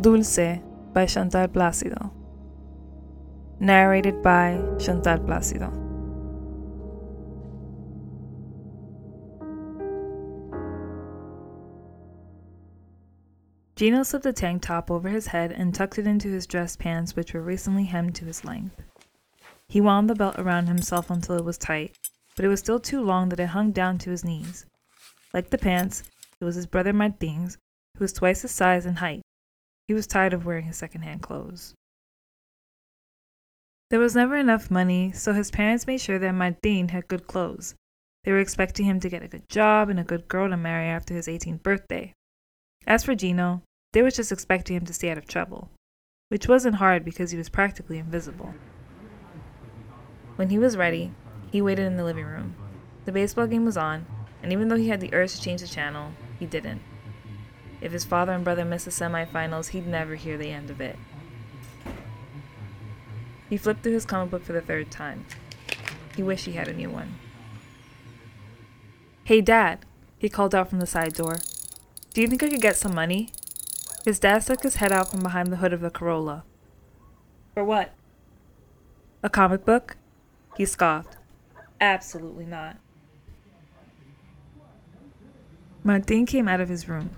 Dulce by Chantal Placido. Narrated by Chantal Placido. Gino slipped the tank top over his head and tucked it into his dress pants, which were recently hemmed to his length. He wound the belt around himself until it was tight, but it was still too long that it hung down to his knees. Like the pants, it was his brother Martin's, who was twice his size and height. He was tired of wearing his second-hand clothes. There was never enough money, so his parents made sure that Martin had good clothes. They were expecting him to get a good job and a good girl to marry after his 18th birthday. As for Gino, they were just expecting him to stay out of trouble, which wasn't hard because he was practically invisible. When he was ready, he waited in the living room. The baseball game was on, and even though he had the urge to change the channel, he didn't. If his father and brother missed the semifinals, he'd never hear the end of it. He flipped through his comic book for the third time. He wished he had a new one. Hey, Dad, he called out from the side door. Do you think I could get some money? His dad stuck his head out from behind the hood of the Corolla. For what? A comic book? He scoffed. Absolutely not. Martin came out of his room.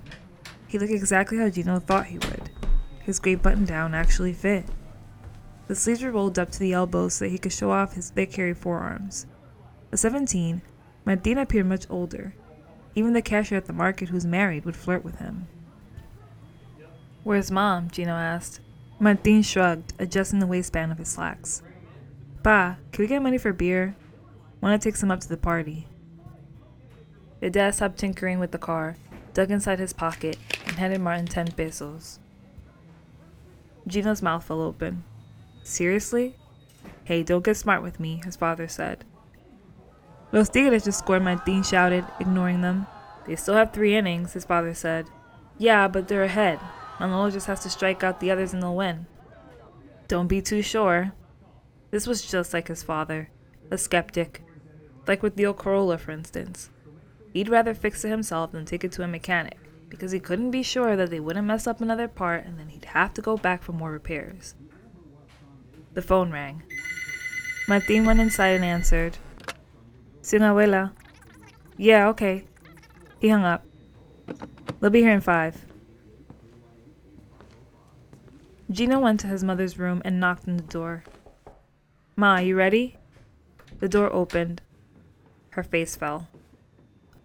He looked exactly how Gino thought he would. His gray button down actually fit. The sleeves were rolled up to the elbows so that he could show off his thick, hairy forearms. At 17, Martin appeared much older. Even the cashier at the market, who's married, would flirt with him. Where's mom? Gino asked. Martin shrugged, adjusting the waistband of his slacks. Pa, can we get money for beer? Want to take some up to the party. The dad stopped tinkering with the car, dug inside his pocket, and handed Martin 10 pesos. Gino's mouth fell open. Seriously? Hey, don't get smart with me, his father said. Los Tigres just scored, my Martin shouted, ignoring them. They still have three innings, his father said. Yeah, but they're ahead. Manolo just has to strike out the others and they'll win. Don't be too sure. This was just like his father, a skeptic. Like with the old Corolla, for instance. He'd rather fix it himself than take it to a mechanic because he couldn't be sure that they wouldn't mess up another part and then he'd have to go back for more repairs. The phone rang. Martin went inside and answered. Sin abuela. Yeah, okay. He hung up. They'll be here in five. Gino went to his mother's room and knocked on the door. Ma, you ready? The door opened. Her face fell.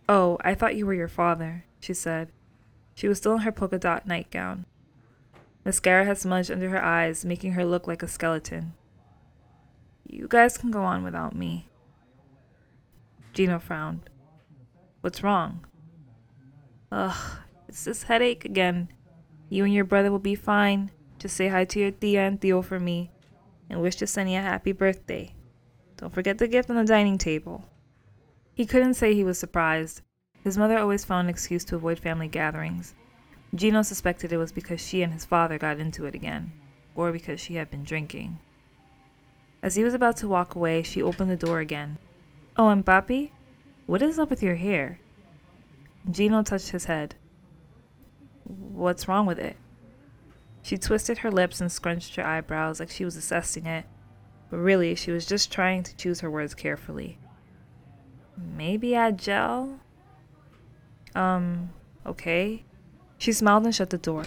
Oh, I thought you were your father, she said. She was still in her polka dot nightgown. Mascara had smudged under her eyes, making her look like a skeleton. You guys can go on without me. Gino frowned. What's wrong? Ugh, it's this headache again. You and your brother will be fine. Just say hi to your tia and tio for me, and wish Yesenia a happy birthday. Don't forget the gift on the dining table. He couldn't say he was surprised. His mother always found an excuse to avoid family gatherings. Gino suspected it was because she and his father got into it again, or because she had been drinking. As he was about to walk away, she opened the door again. Oh, and Papi? What is up with your hair? Gino touched his head. What's wrong with it? She twisted her lips and scrunched her eyebrows like she was assessing it, but really she was just trying to choose her words carefully. Maybe add gel? Um, okay. She smiled and shut the door.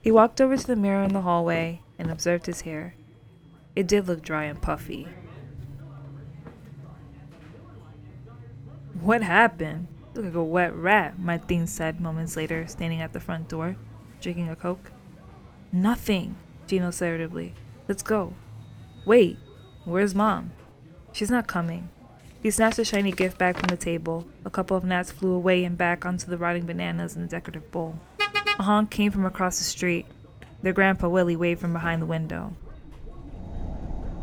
He walked over to the mirror in the hallway and observed his hair. It did look dry and puffy. What happened? Look like a wet rat, Martin said moments later, standing at the front door, drinking a Coke. Nothing, Gino said irritably. Let's go. Wait, where's mom? She's not coming. He snatched a shiny gift bag from the table. A couple of gnats flew away and back onto the rotting bananas in the decorative bowl. A honk came from across the street. Their grandpa Willie waved from behind the window.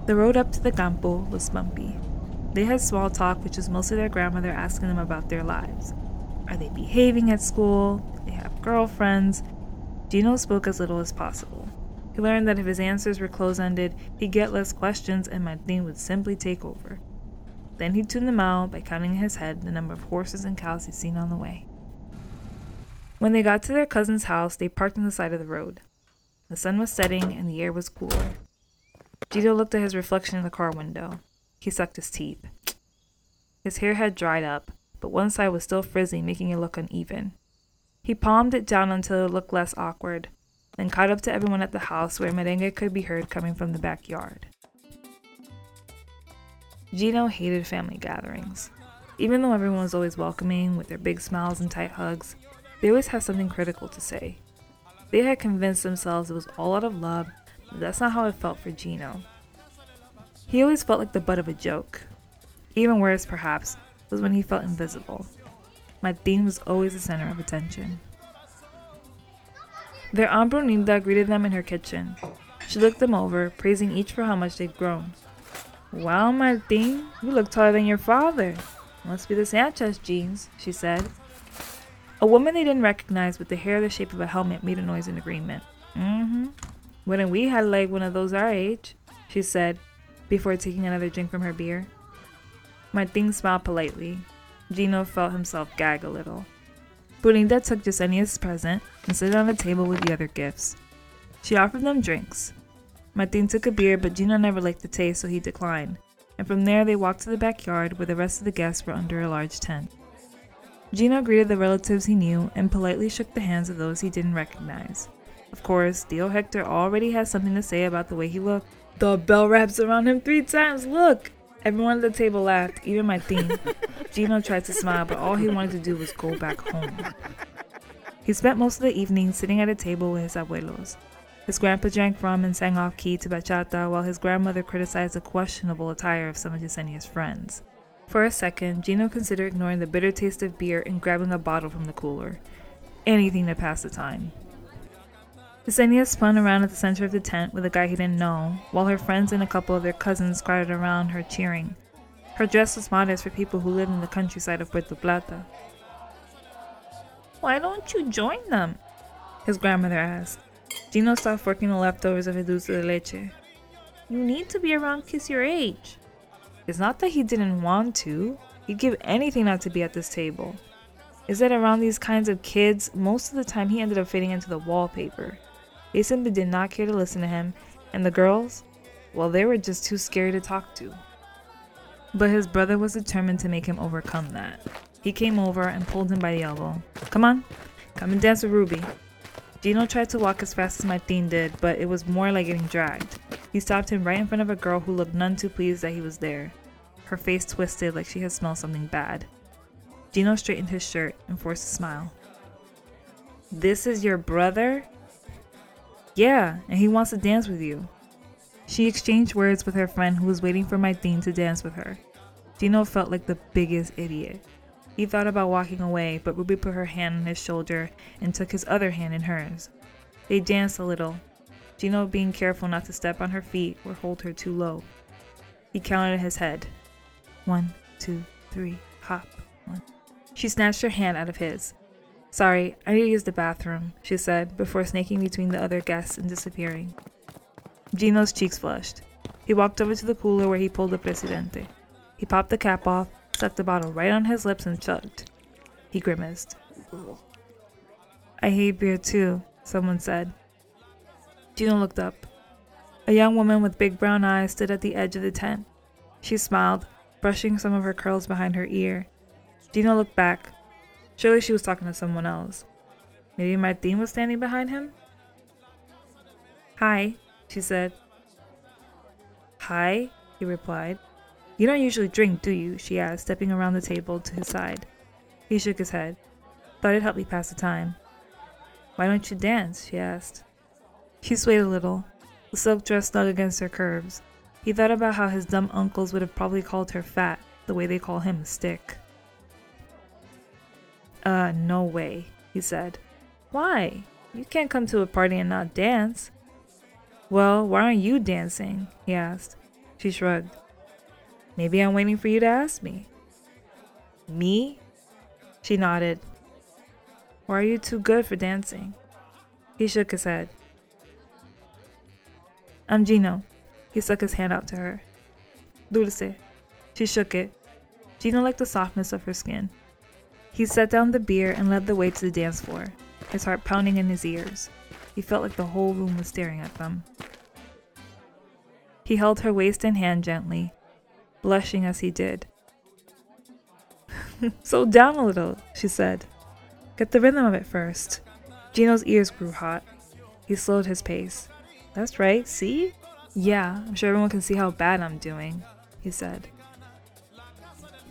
The road up to the campo was bumpy. They had small talk, which was mostly their grandmother asking them about their lives. Are they behaving at school? Do they have girlfriends? Gino spoke as little as possible. He learned that if his answers were close ended, he'd get less questions and Martin would simply take over. Then he tuned them out by counting in his head the number of horses and cows he'd seen on the way. When they got to their cousin's house, they parked on the side of the road. The sun was setting and the air was cooler. Gino looked at his reflection in the car window. He sucked his teeth. His hair had dried up, but one side was still frizzy, making it look uneven. He palmed it down until it looked less awkward, then caught up to everyone at the house where merengue could be heard coming from the backyard. Gino hated family gatherings. Even though everyone was always welcoming with their big smiles and tight hugs, they always had something critical to say. They had convinced themselves it was all out of love, but that's not how it felt for Gino. He always felt like the butt of a joke. Even worse, perhaps, was when he felt invisible. My Martin was always the center of attention. Their Aunt Brunilda greeted them in her kitchen. She looked them over, praising each for how much they'd grown. Wow, Martin, you look taller than your father. Must be the Sanchez genes, she said. A woman they didn't recognize with the hair the shape of a helmet made a noise in agreement. Mm-hmm. Wouldn't we had like one of those our age? She said, before taking another drink from her beer. Martin smiled politely. Gino felt himself gag a little. Brunilda took Yesenia's present and set it on the table with the other gifts. She offered them drinks. Martin took a beer, but Gino never liked the taste, so he declined. And from there, they walked to the backyard where the rest of the guests were under a large tent. Gino greeted the relatives he knew and politely shook the hands of those he didn't recognize. Of course, Tio Hector already had something to say about the way he looked. The bell wraps around him three times, look! Everyone at the table laughed, even Martin. Gino tried to smile, but all he wanted to do was go back home. He spent most of the evening sitting at a table with his abuelos. His grandpa drank rum and sang off key to bachata, while his grandmother criticized the questionable attire of some of Yesenia's friends. For a second, Gino considered ignoring the bitter taste of beer and grabbing a bottle from the cooler. Anything to pass the time. Yesenia spun around at the center of the tent with a guy he didn't know, while her friends and a couple of their cousins crowded around her cheering. Her dress was modest for people who lived in the countryside of Puerto Plata. Why don't you join them? His grandmother asked. Gino stopped working the leftovers of his dulce de leche. You need to be around kids your age. It's not that he didn't want to. He'd give anything not to be at this table. Is that around these kinds of kids, most of the time he ended up fading into the wallpaper. They simply did not care to listen to him, and the girls, well, they were just too scary to talk to. But his brother was determined to make him overcome that. He came over and pulled him by the elbow. Come on, come and dance with Ruby. Gino tried to walk as fast as Martin did, but it was more like getting dragged. He stopped him right in front of a girl who looked none too pleased that he was there. Her face twisted like she had smelled something bad. Gino straightened his shirt and forced a smile. This is your brother? Yeah, and he wants to dance with you. She exchanged words with her friend who was waiting for Martin to dance with her. Gino felt like the biggest idiot. He thought about walking away, but Ruby put her hand on his shoulder and took his other hand in hers. They danced a little, Gino being careful not to step on her feet or hold her too low. He counted his head. One, two, three, hop. One. She snatched her hand out of his. Sorry, I need to use the bathroom, she said, before snaking between the other guests and disappearing. Gino's cheeks flushed. He walked over to the cooler where he pulled the Presidente. He popped the cap off stuck the bottle right on his lips and chugged. He grimaced. I hate beer too, someone said. Gino looked up. A young woman with big brown eyes stood at the edge of the tent. She smiled, brushing some of her curls behind her ear. Gino looked back. Surely she was talking to someone else. Maybe Martin was standing behind him? Hi, she said. Hi, he replied. You don't usually drink, do you? she asked, stepping around the table to his side. He shook his head. Thought it'd help me pass the time. Why don't you dance? she asked. She swayed a little. The silk dress snug against her curves. He thought about how his dumb uncles would have probably called her fat, the way they call him stick. Uh, no way, he said. Why? You can't come to a party and not dance. Well, why aren't you dancing? he asked. She shrugged. Maybe I'm waiting for you to ask me. Me? She nodded. Or are you too good for dancing? He shook his head. I'm Gino. He stuck his hand out to her. Dulce. She shook it. Gino liked the softness of her skin. He set down the beer and led the way to the dance floor. his heart pounding in his ears. He felt like the whole room was staring at them. He held her waist and hand gently, blushing as he did. Slow down a little, she said. Get the rhythm of it first. Gino's ears grew hot. He slowed his pace. That's right, see? Yeah, I'm sure everyone can see how bad I'm doing, he said.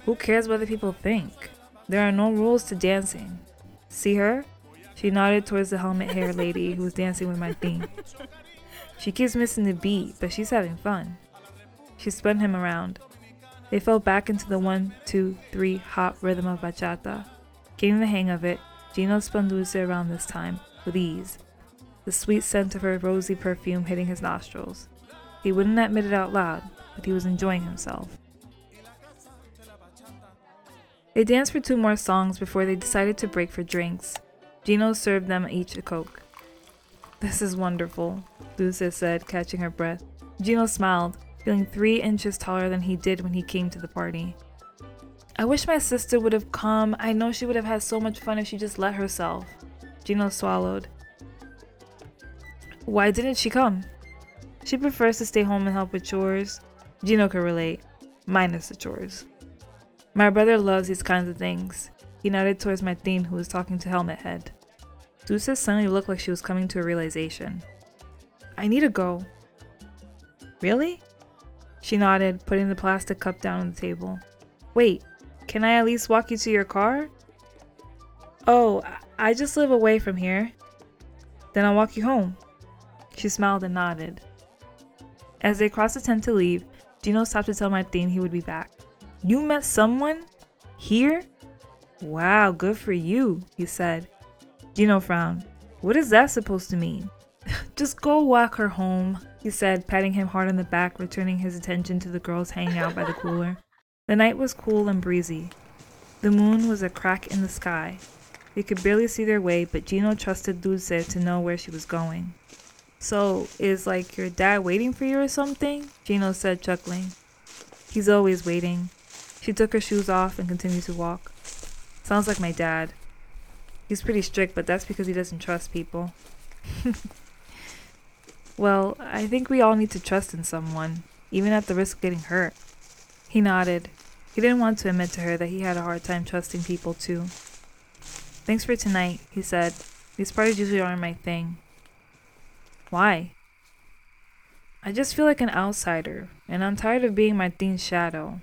Who cares what other people think? There are no rules to dancing. See her? She nodded towards the helmet hair lady who was dancing with Martin. She keeps missing the beat, but she's having fun. She spun him around. They fell back into the one, two, three hot rhythm of bachata. Getting the hang of it, Gino spun Dulce around this time, with ease, the sweet scent of her rosy perfume hitting his nostrils. He wouldn't admit it out loud, but he was enjoying himself. They danced for two more songs before they decided to break for drinks. Gino served them each a Coke. This is wonderful, Dulce said, catching her breath. Gino smiled, feeling three inches taller than he did when he came to the party. I wish my sister would have come. I know she would have had so much fun if she just let herself. Gino swallowed. Why didn't she come? She prefers to stay home and help with chores. Gino could relate, minus the chores. My brother loves these kinds of things. He nodded towards Martin, who was talking to Helmet Head. Dulce suddenly looked like she was coming to a realization. I need to go. Really? She nodded, putting the plastic cup down on the table. Wait, can I at least walk you to your car? Oh, I just live away from here. Then I'll walk you home. She smiled and nodded. As they crossed the tent to leave, Gino stopped to tell Martin he would be back. You met someone? Here? Wow, good for you, he said. Gino frowned. What is that supposed to mean? Just go walk her home, he said, patting him hard on the back, returning his attention to the girls hanging out by the cooler. The night was cool and breezy. The moon was a crack in the sky. They could barely see their way, but Gino trusted Dulce to know where she was going. So, is like your dad waiting for you or something? Gino said, chuckling. He's always waiting. She took her shoes off and continued to walk. Sounds like my dad. He's pretty strict, but that's because he doesn't trust people. well, I think we all need to trust in someone, even at the risk of getting hurt. He nodded. He didn't want to admit to her that he had a hard time trusting people, too. Thanks for tonight, he said. These parties usually aren't my thing. Why? I just feel like an outsider, and I'm tired of being my Martin's shadow.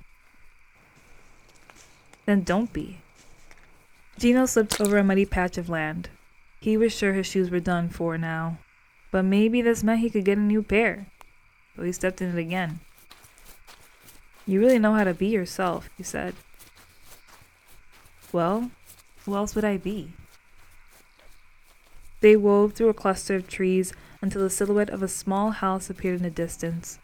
Then don't be. Gino slipped over a muddy patch of land. He was sure his shoes were done for now, but maybe this meant he could get a new pair. So he stepped in it again. You really know how to be yourself, he said. Well, who else would I be? They wove through a cluster of trees until the silhouette of a small house appeared in the distance.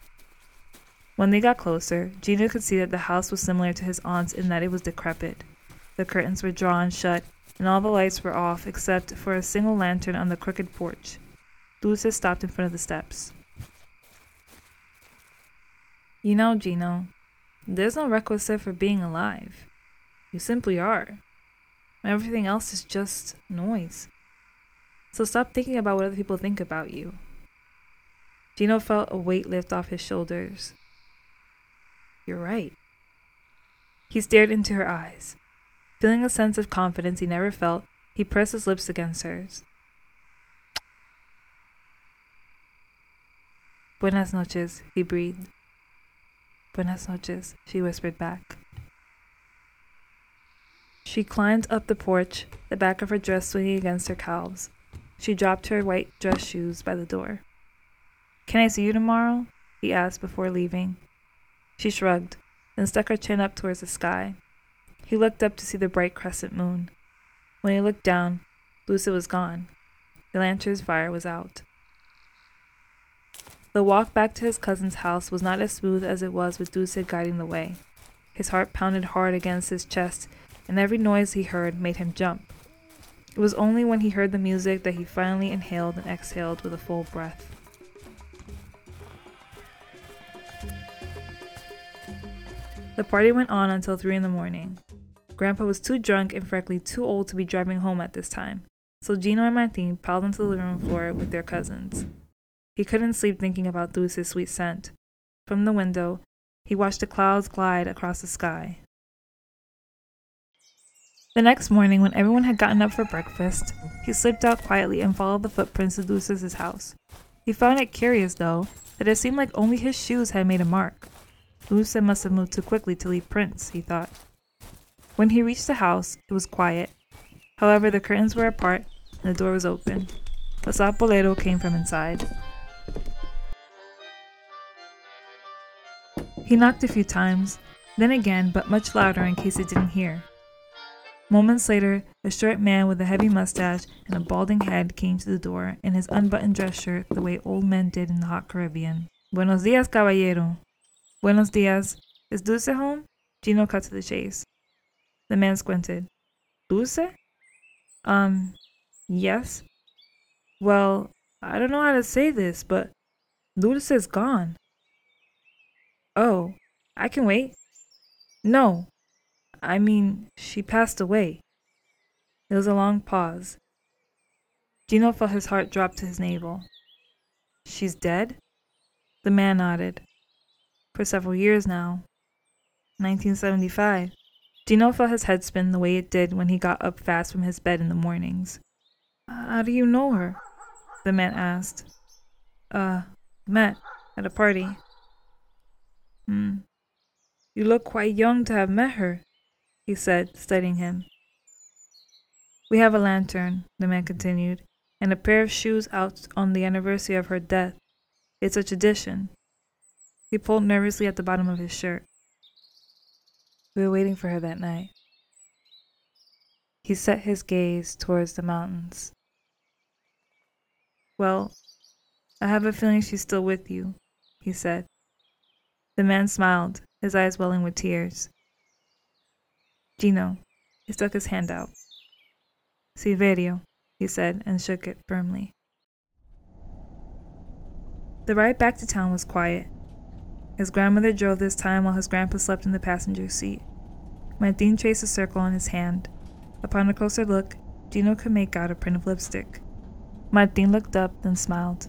When they got closer, Gino could see that the house was similar to his aunt's in that it was decrepit. The curtains were drawn shut, and all the lights were off except for a single lantern on the crooked porch. Dulce stopped in front of the steps. You know, Gino, there's no requisite for being alive. You simply are. Everything else is just noise. So stop thinking about what other people think about you. Gino felt a weight lift off his shoulders. You're right. He stared into her eyes. Feeling a sense of confidence he never felt, he pressed his lips against hers. Buenas noches, he breathed. Buenas noches, she whispered back. She climbed up the porch, the back of her dress swinging against her calves. She dropped her white dress shoes by the door. Can I see you tomorrow? he asked before leaving. She shrugged, then stuck her chin up towards the sky. He looked up to see the bright crescent moon. When he looked down, Dulce was gone. The lantern's fire was out. The walk back to his cousin's house was not as smooth as it was with Dulce guiding the way. His heart pounded hard against his chest, and every noise he heard made him jump. It was only when he heard the music that he finally inhaled and exhaled with a full breath. The party went on until 3 in the morning. Grandpa was too drunk and frankly too old to be driving home at this time, so Gino and Martin piled onto the living room floor with their cousins. He couldn't sleep thinking about Dulce's sweet scent. From the window, he watched the clouds glide across the sky. The next morning, when everyone had gotten up for breakfast, he slipped out quietly and followed the footprints to Dulce's house. He found it curious, though, that it seemed like only his shoes had made a mark. Dulce must have moved too quickly to leave prints, he thought. When he reached the house, it was quiet. However, the curtains were apart and the door was open. A soft bolero came from inside. He knocked a few times, then again, but much louder in case it didn't hear. Moments later, a short man with a heavy mustache and a balding head came to the door in his unbuttoned dress shirt the way old men did in the hot Caribbean. Buenos dias, caballero. Buenos dias. Is Dulce home? Gino cut to the chase. The man squinted. Dulce? Um, yes. Well, I don't know how to say this, but Dulce is gone. Oh, I can wait. No, I mean, she passed away. There was a long pause. Gino felt his heart drop to his navel. She's dead? The man nodded. For several years now. 1975. Gino felt his head spin the way it did when he got up fast from his bed in the mornings. How do you know her? The man asked. Uh, met at a party. Hmm. You look quite young to have met her, he said, studying him. We have a lantern, the man continued, and a pair of shoes out on the anniversary of her death. It's a tradition. He pulled nervously at the bottom of his shirt. We were waiting for her that night. He set his gaze towards the mountains. Well, I have a feeling she's still with you, he said. The man smiled, his eyes welling with tears. Gino. He stuck his hand out. Silverio, he said, and shook it firmly. The ride back to town was quiet. His grandmother drove this time while his grandpa slept in the passenger seat. Martin traced a circle on his hand. Upon a closer look, Gino could make out a print of lipstick. Martin looked up, then smiled.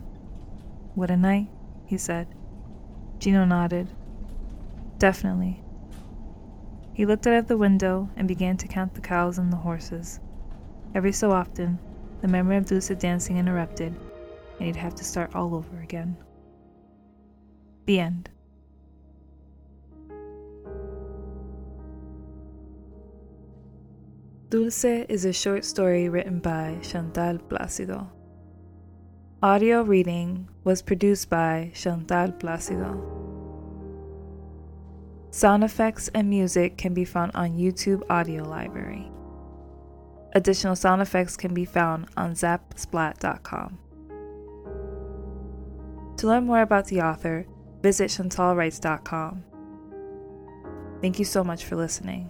What a night, he said. Gino nodded. Definitely. He looked out of the window and began to count the cows and the horses. Every so often, the memory of Dulce dancing interrupted, and he'd have to start all over again. The end. Dulce is a short story written by Chantal Placido. Audio reading was produced by Chantal Placido. Sound effects and music can be found on YouTube Audio Library. Additional sound effects can be found on zapsplat.com. To learn more about the author, visit chantalwrites.com. Thank you so much for listening.